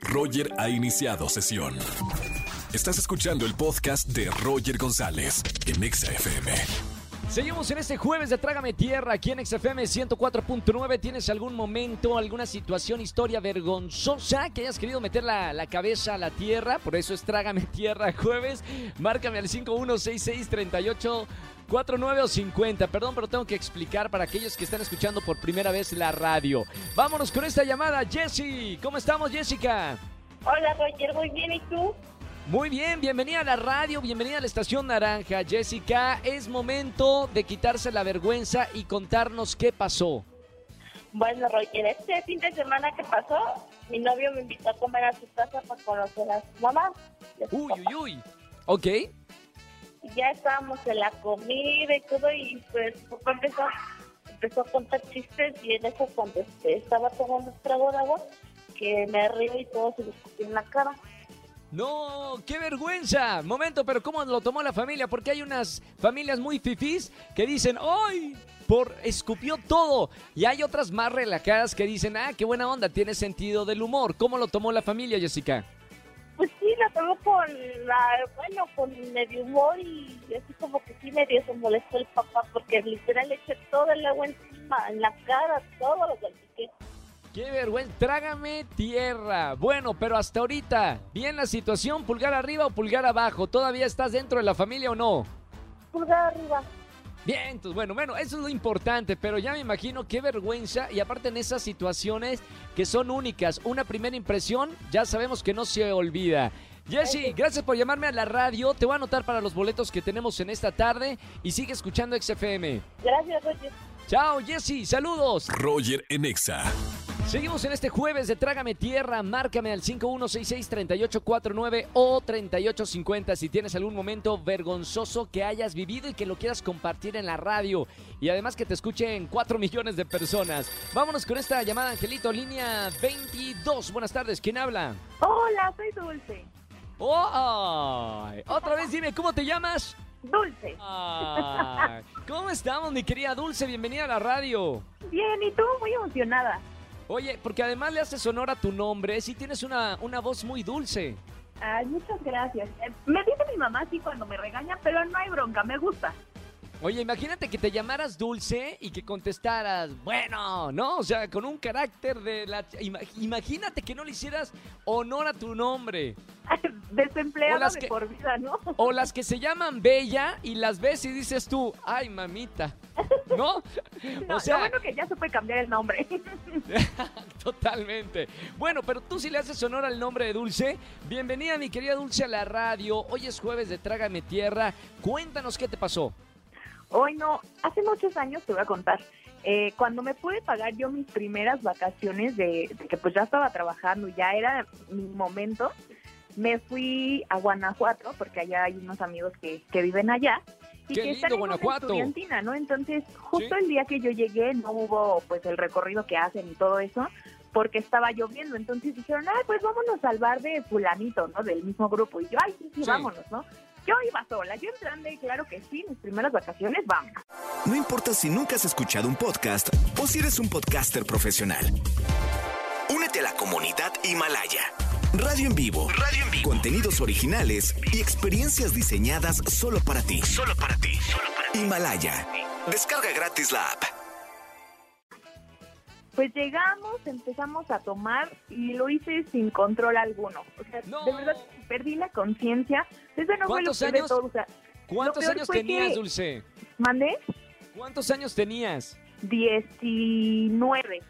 Roger ha iniciado sesión. Estás escuchando el podcast de Roger González en Exa FM. Seguimos en este jueves de Trágame Tierra aquí en XFM 104.9. ¿Tienes algún momento, alguna situación, historia vergonzosa que hayas querido meter la, la cabeza a la tierra? Por eso es Trágame Tierra jueves. Márcame al 516638. 49 o 50, perdón, pero tengo que explicar para aquellos que están escuchando por primera vez la radio. Vámonos con esta llamada, Jessie. ¿Cómo estamos, Jessica? Hola Roger, muy bien, ¿y tú? Muy bien, bienvenida a la radio, bienvenida a la Estación Naranja. Jessica, es momento de quitarse la vergüenza y contarnos qué pasó. Bueno, Roger, este fin de semana que pasó, mi novio me invitó a comer a su casa para conocer a su mamá. Uy, uy, uy. Ok. Ya estábamos en la comida y todo, y pues empezó, empezó a contar chistes, y en eso cuando este, estaba tomando un trago de agua, que me río y todo se me escupió en la cara. No, qué vergüenza. Momento, pero ¿cómo lo tomó la familia? Porque hay unas familias muy fifís que dicen, ¡ay! Por escupió todo. Y hay otras más relajadas que dicen, ah, qué buena onda, tiene sentido del humor. ¿Cómo lo tomó la familia, Jessica? Pues sí, la tomó con, la, bueno, con medio humor y así como que sí medio se molestó el papá porque literal le eché todo el agua encima, en la cara, todo lo salpiqué. Qué vergüenza, trágame tierra. Bueno, pero hasta ahorita, bien la situación, pulgar arriba o pulgar abajo. ¿Todavía estás dentro de la familia o no? Pulgar arriba. Bien, entonces, bueno, bueno, eso es lo importante, pero ya me imagino qué vergüenza y aparte en esas situaciones que son únicas, una primera impresión, ya sabemos que no se olvida. Jessy, gracias por llamarme a la radio, te voy a anotar para los boletos que tenemos en esta tarde y sigue escuchando XFM. Gracias, Roger. Chao, Jessy, saludos. Roger en Exa. Seguimos en este jueves de Trágame Tierra. Márcame al 5166-3849 o 3850 si tienes algún momento vergonzoso que hayas vivido y que lo quieras compartir en la radio. Y además que te escuchen 4 millones de personas. Vámonos con esta llamada, Angelito, línea 22. Buenas tardes, ¿quién habla? Hola, soy Dulce. ¡Oh! ay! Otra vez dime, ¿cómo te llamas? Dulce. ¿Cómo estamos, mi querida Dulce? Bienvenida a la radio. Bien, ¿y tú? Muy emocionada. Oye, porque además le haces honor a tu nombre, sí tienes una, una voz muy dulce. Ay, muchas gracias. Eh, Me dice mi mamá así cuando me regaña, pero no hay bronca, me gusta. Oye, imagínate que te llamaras Dulce y que contestaras, bueno, ¿no? O sea, con un carácter de la... ima- Imagínate que no le hicieras honor a tu nombre. Desempleada de que- por vida, ¿no? O las que se llaman Bella y las ves y dices tú, ay, mamita, ¿no? No, O sea, lo bueno que ya supe cambiar el nombre. totalmente. Bueno, pero tú sí le haces honor al nombre de Dulce. Bienvenida, mi querida Dulce, a la radio. Hoy es jueves de Trágame Tierra. Cuéntanos qué te pasó. Hoy no, hace muchos años te voy a contar. Eh, cuando me pude pagar yo mis primeras vacaciones de, de que pues ya estaba trabajando, ya era mi momento, me fui a Guanajuato porque allá hay unos amigos que, que viven allá y ¡Qué que lindo, están en Guanajuato! estudiantina, ¿no? Entonces, justo Sí. el día que yo llegué no hubo pues el recorrido que hacen y todo eso porque estaba lloviendo. Entonces dijeron, ay, pues vámonos al bar de fulanito, ¿no? Del mismo grupo. Y yo, ay, sí, sí, Sí. vámonos, ¿no? Yo iba sola, yo entrando y claro que sí, mis primeras vacaciones, vamos. No importa si nunca has escuchado un podcast o si eres un podcaster profesional. Únete a la comunidad Himalaya. Radio en vivo. Radio en vivo. Contenidos originales y experiencias diseñadas solo para ti. Solo para ti. Himalaya. Descarga gratis la app. Pues llegamos, empezamos a tomar y lo hice sin control alguno. O sea, No. de verdad perdí la conciencia. Eso no fue lo ¿Cuántos peor de años? todo. O sea, ¿Cuántos años tenías, que- Dulce? mandé ¿Cuántos años tenías? 19.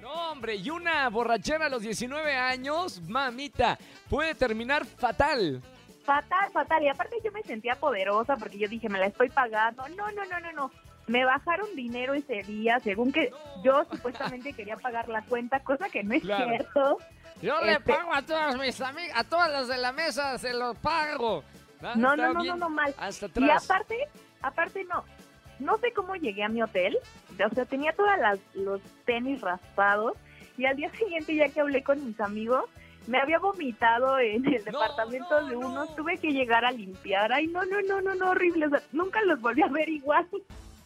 No, hombre, y una borrachera a los 19 años, mamita, puede terminar fatal. Fatal, fatal. Y aparte yo me sentía poderosa porque yo dije, me la estoy pagando. No, no, no, no, no. Me bajaron dinero ese día, según que yo supuestamente quería pagar la cuenta, cosa que no es Claro. cierto. Yo le Este- pago a todas mis amigas, a todas las de la mesa, se lo pago. Ah, No, no, no, no, no, mal. Hasta Y aparte, aparte no, no sé cómo llegué a mi hotel, o sea, tenía todas las, los tenis raspados y al día siguiente ya que hablé con mis amigos, me había vomitado en el No, departamento no, de uno, no. tuve que llegar a limpiar, ay no, no, no, no, no, horrible, o sea, nunca los volví a ver igual.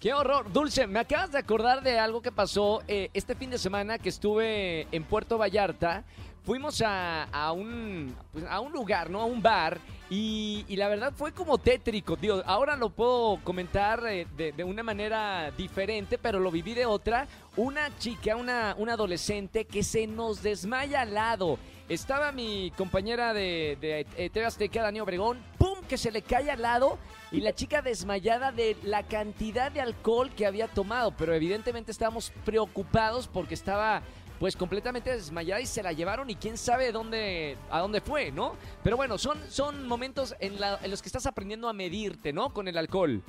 Qué horror. Dulce, me acabas de acordar de algo que pasó eh, este fin de semana que estuve en Puerto Vallarta fuimos a, a un, pues, a un lugar, ¿no? A un bar. Y, y la verdad fue como tétrico, tío. Ahora lo puedo comentar eh, de, de una manera diferente, pero lo viví de otra. Una chica, una, una adolescente que se nos desmaya al lado. Estaba mi compañera de, de eh, TV Azteca, Dani Obregón, ¡pum! que se le cae al lado y la chica desmayada de la cantidad de alcohol que había tomado. Pero evidentemente estábamos preocupados porque estaba pues completamente desmayada y se la llevaron y quién sabe dónde, a dónde fue, ¿no? Pero bueno, son, son momentos en, la- en los que estás aprendiendo a medirte, ¿no? Con el alcohol.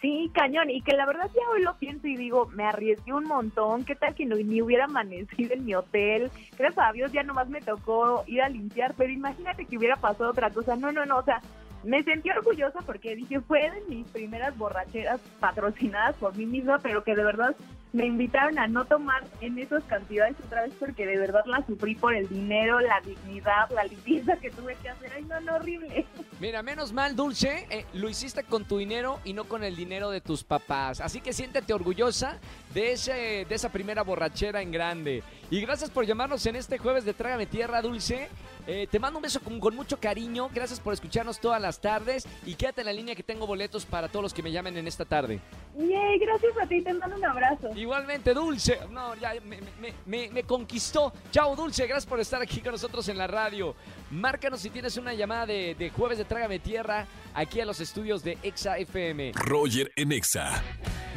Sí, cañón. Y que la verdad ya hoy lo pienso y digo, me arriesgué un montón. ¿Qué tal que no, ni hubiera amanecido en mi hotel? Gracias a Dios ya nomás me tocó ir a limpiar, pero imagínate que hubiera pasado otra cosa. No, no, no. O sea, me sentí orgullosa porque dije, fue de mis primeras borracheras patrocinadas por mí misma, pero que de verdad me invitaron a no tomar en esas cantidades otra vez porque de verdad la sufrí por el dinero, la dignidad, la limpieza que tuve que hacer. Ay, no, no, horrible. Mira, menos mal, Dulce, eh, lo hiciste con tu dinero y no con el dinero de tus papás. Así que siéntete orgullosa de, ese, de esa primera borrachera en grande. Y gracias por llamarnos en este jueves de Trágame Tierra, Dulce. Eh, te mando un beso con, con mucho cariño. Gracias por escucharnos todas las tardes. Y quédate en la línea que tengo boletos para todos los que me llamen en esta tarde. Yay, gracias a ti, te mando un abrazo. Igualmente, Dulce. No, ya me, me- me- me conquistó. Chao, Dulce. Gracias por estar aquí con nosotros en la radio. Márcanos si tienes una llamada de, de jueves de Trágame Tierra aquí a los estudios de Exa FM. Roger en Exa.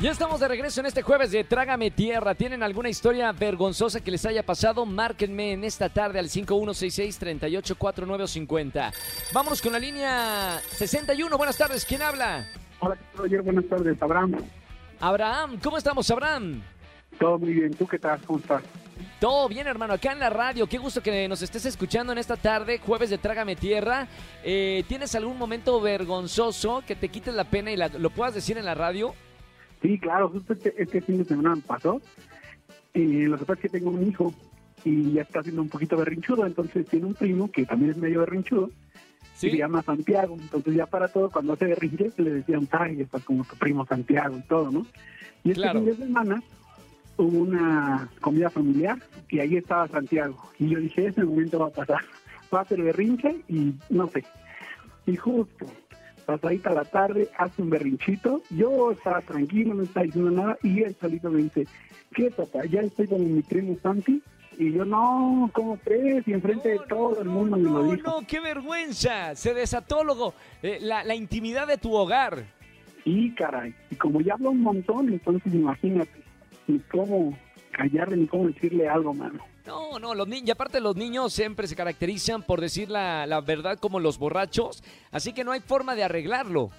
Ya estamos de regreso en este jueves de Trágame Tierra. ¿Tienen alguna historia vergonzosa que les haya pasado? Márquenme en esta tarde al 5166-384950. Vámonos con la línea 61. Buenas tardes. ¿Quién habla? Hola, Roger, buenas tardes, Abraham. Abraham. ¿Cómo estamos, Abraham? Todo muy bien, ¿tú qué tal? ¿Cómo estás? Todo bien, hermano, acá en la radio. Qué gusto que nos estés escuchando en esta tarde, jueves de Trágame Tierra. Eh, ¿Tienes algún momento vergonzoso que te quites la pena y la- lo puedas decir en la radio? Sí, claro, justo este, este fin de semana me pasó. Y lo que pasa es que tengo un hijo y ya está siendo un poquito berrinchudo, entonces tiene un primo que también es medio berrinchudo y se llama Santiago. Entonces ya para todo, cuando hace berrinche, le decían, ay, estás como tu primo Santiago y todo, ¿no? Y este Claro. fin de semana hubo una comida familiar y ahí estaba Santiago. Y yo dije, ese momento va a pasar. Va a hacer berrinche y no sé. Y justo, pasadita la tarde, hace un berrinchito. Yo estaba tranquilo, no estaba diciendo nada. Y él solito me dice, ¿qué papá? Ya estoy con mi primo Santi. Y yo, no, ¿cómo crees? Y enfrente de todo no, el mundo me no, lo dijo. No, qué vergüenza. Se desató luego, eh, la, la intimidad de tu hogar. Y caray, y como ya hablo un montón, entonces imagínate, ni cómo callarle, ni cómo decirle algo, mano. No, no, los niños, y aparte los niños siempre se caracterizan por decir la, la verdad como los borrachos, así que no hay forma de arreglarlo.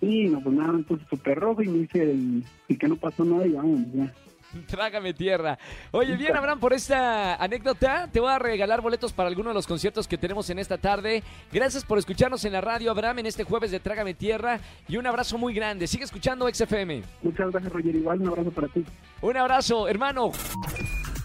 Y no, pues nada, entonces súper rojo y me dice el, y que no pasó nada y vamos, ya. Trágame tierra. Oye, bien, Abraham, por esta anécdota, te voy a regalar boletos para alguno de los conciertos que tenemos en esta tarde. Gracias por escucharnos en la radio, Abraham, en este jueves de Trágame Tierra. Y un abrazo muy grande. Sigue escuchando XFM. Muchas gracias, Roger. Igual un abrazo para ti. Un abrazo, hermano.